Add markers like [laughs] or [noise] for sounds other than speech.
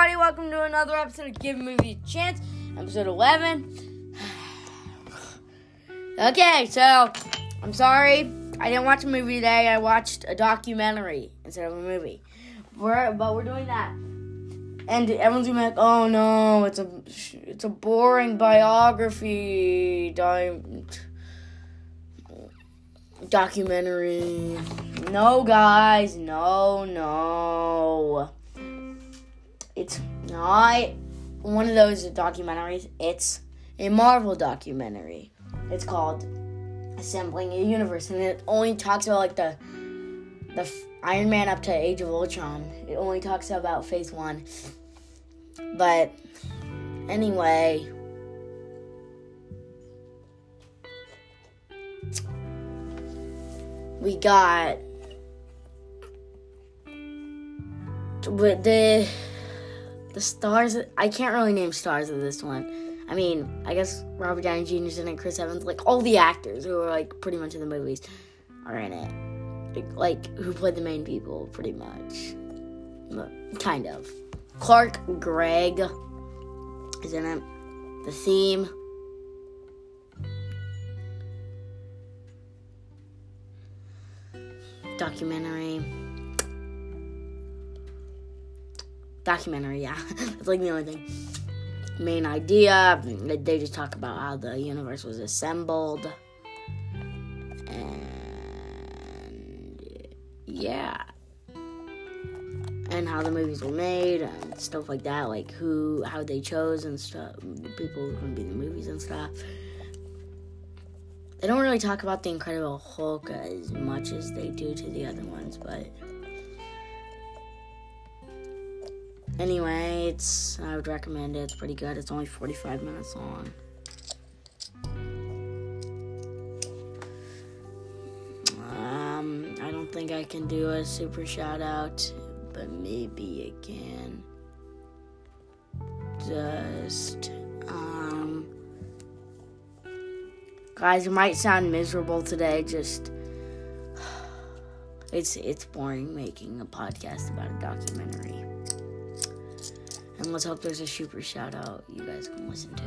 welcome to another episode of Give Movie a Chance, episode 11. [sighs] okay, so I'm sorry I didn't watch a movie today. I watched a documentary instead of a movie. We're, but we're doing that. And everyone's gonna be like, "Oh no, it's a it's a boring biography di- documentary." No, guys, no, no. It's not one of those documentaries. It's a Marvel documentary. It's called Assembling a Universe, and it only talks about like the the Iron Man up to Age of Ultron. It only talks about Phase One. But anyway, we got with the the stars. I can't really name stars of this one. I mean, I guess Robert Downey Jr.'s in it, Chris Evans, like all the actors who are like pretty much in the movies are in it. Like, like who played the main people, pretty much. Kind of. Clark Gregg is in it. The theme. Documentary. Documentary, yeah. [laughs] That's like the only thing. Main idea. They just talk about how the universe was assembled. And yeah and how the movies were made and stuff like that, like who, how they chose and stuff, people who to be in the movies and stuff. They don't really talk about the Incredible Hulk as much as they do to the other ones, but anyway, it's I would recommend it. It's pretty good. It's only 45 minutes long. Um, I don't think I can do a super shout out but maybe I can just um guys it might sound miserable today just [sighs] it's it's boring making a podcast about a documentary and let's hope there's a super shout out you guys can listen to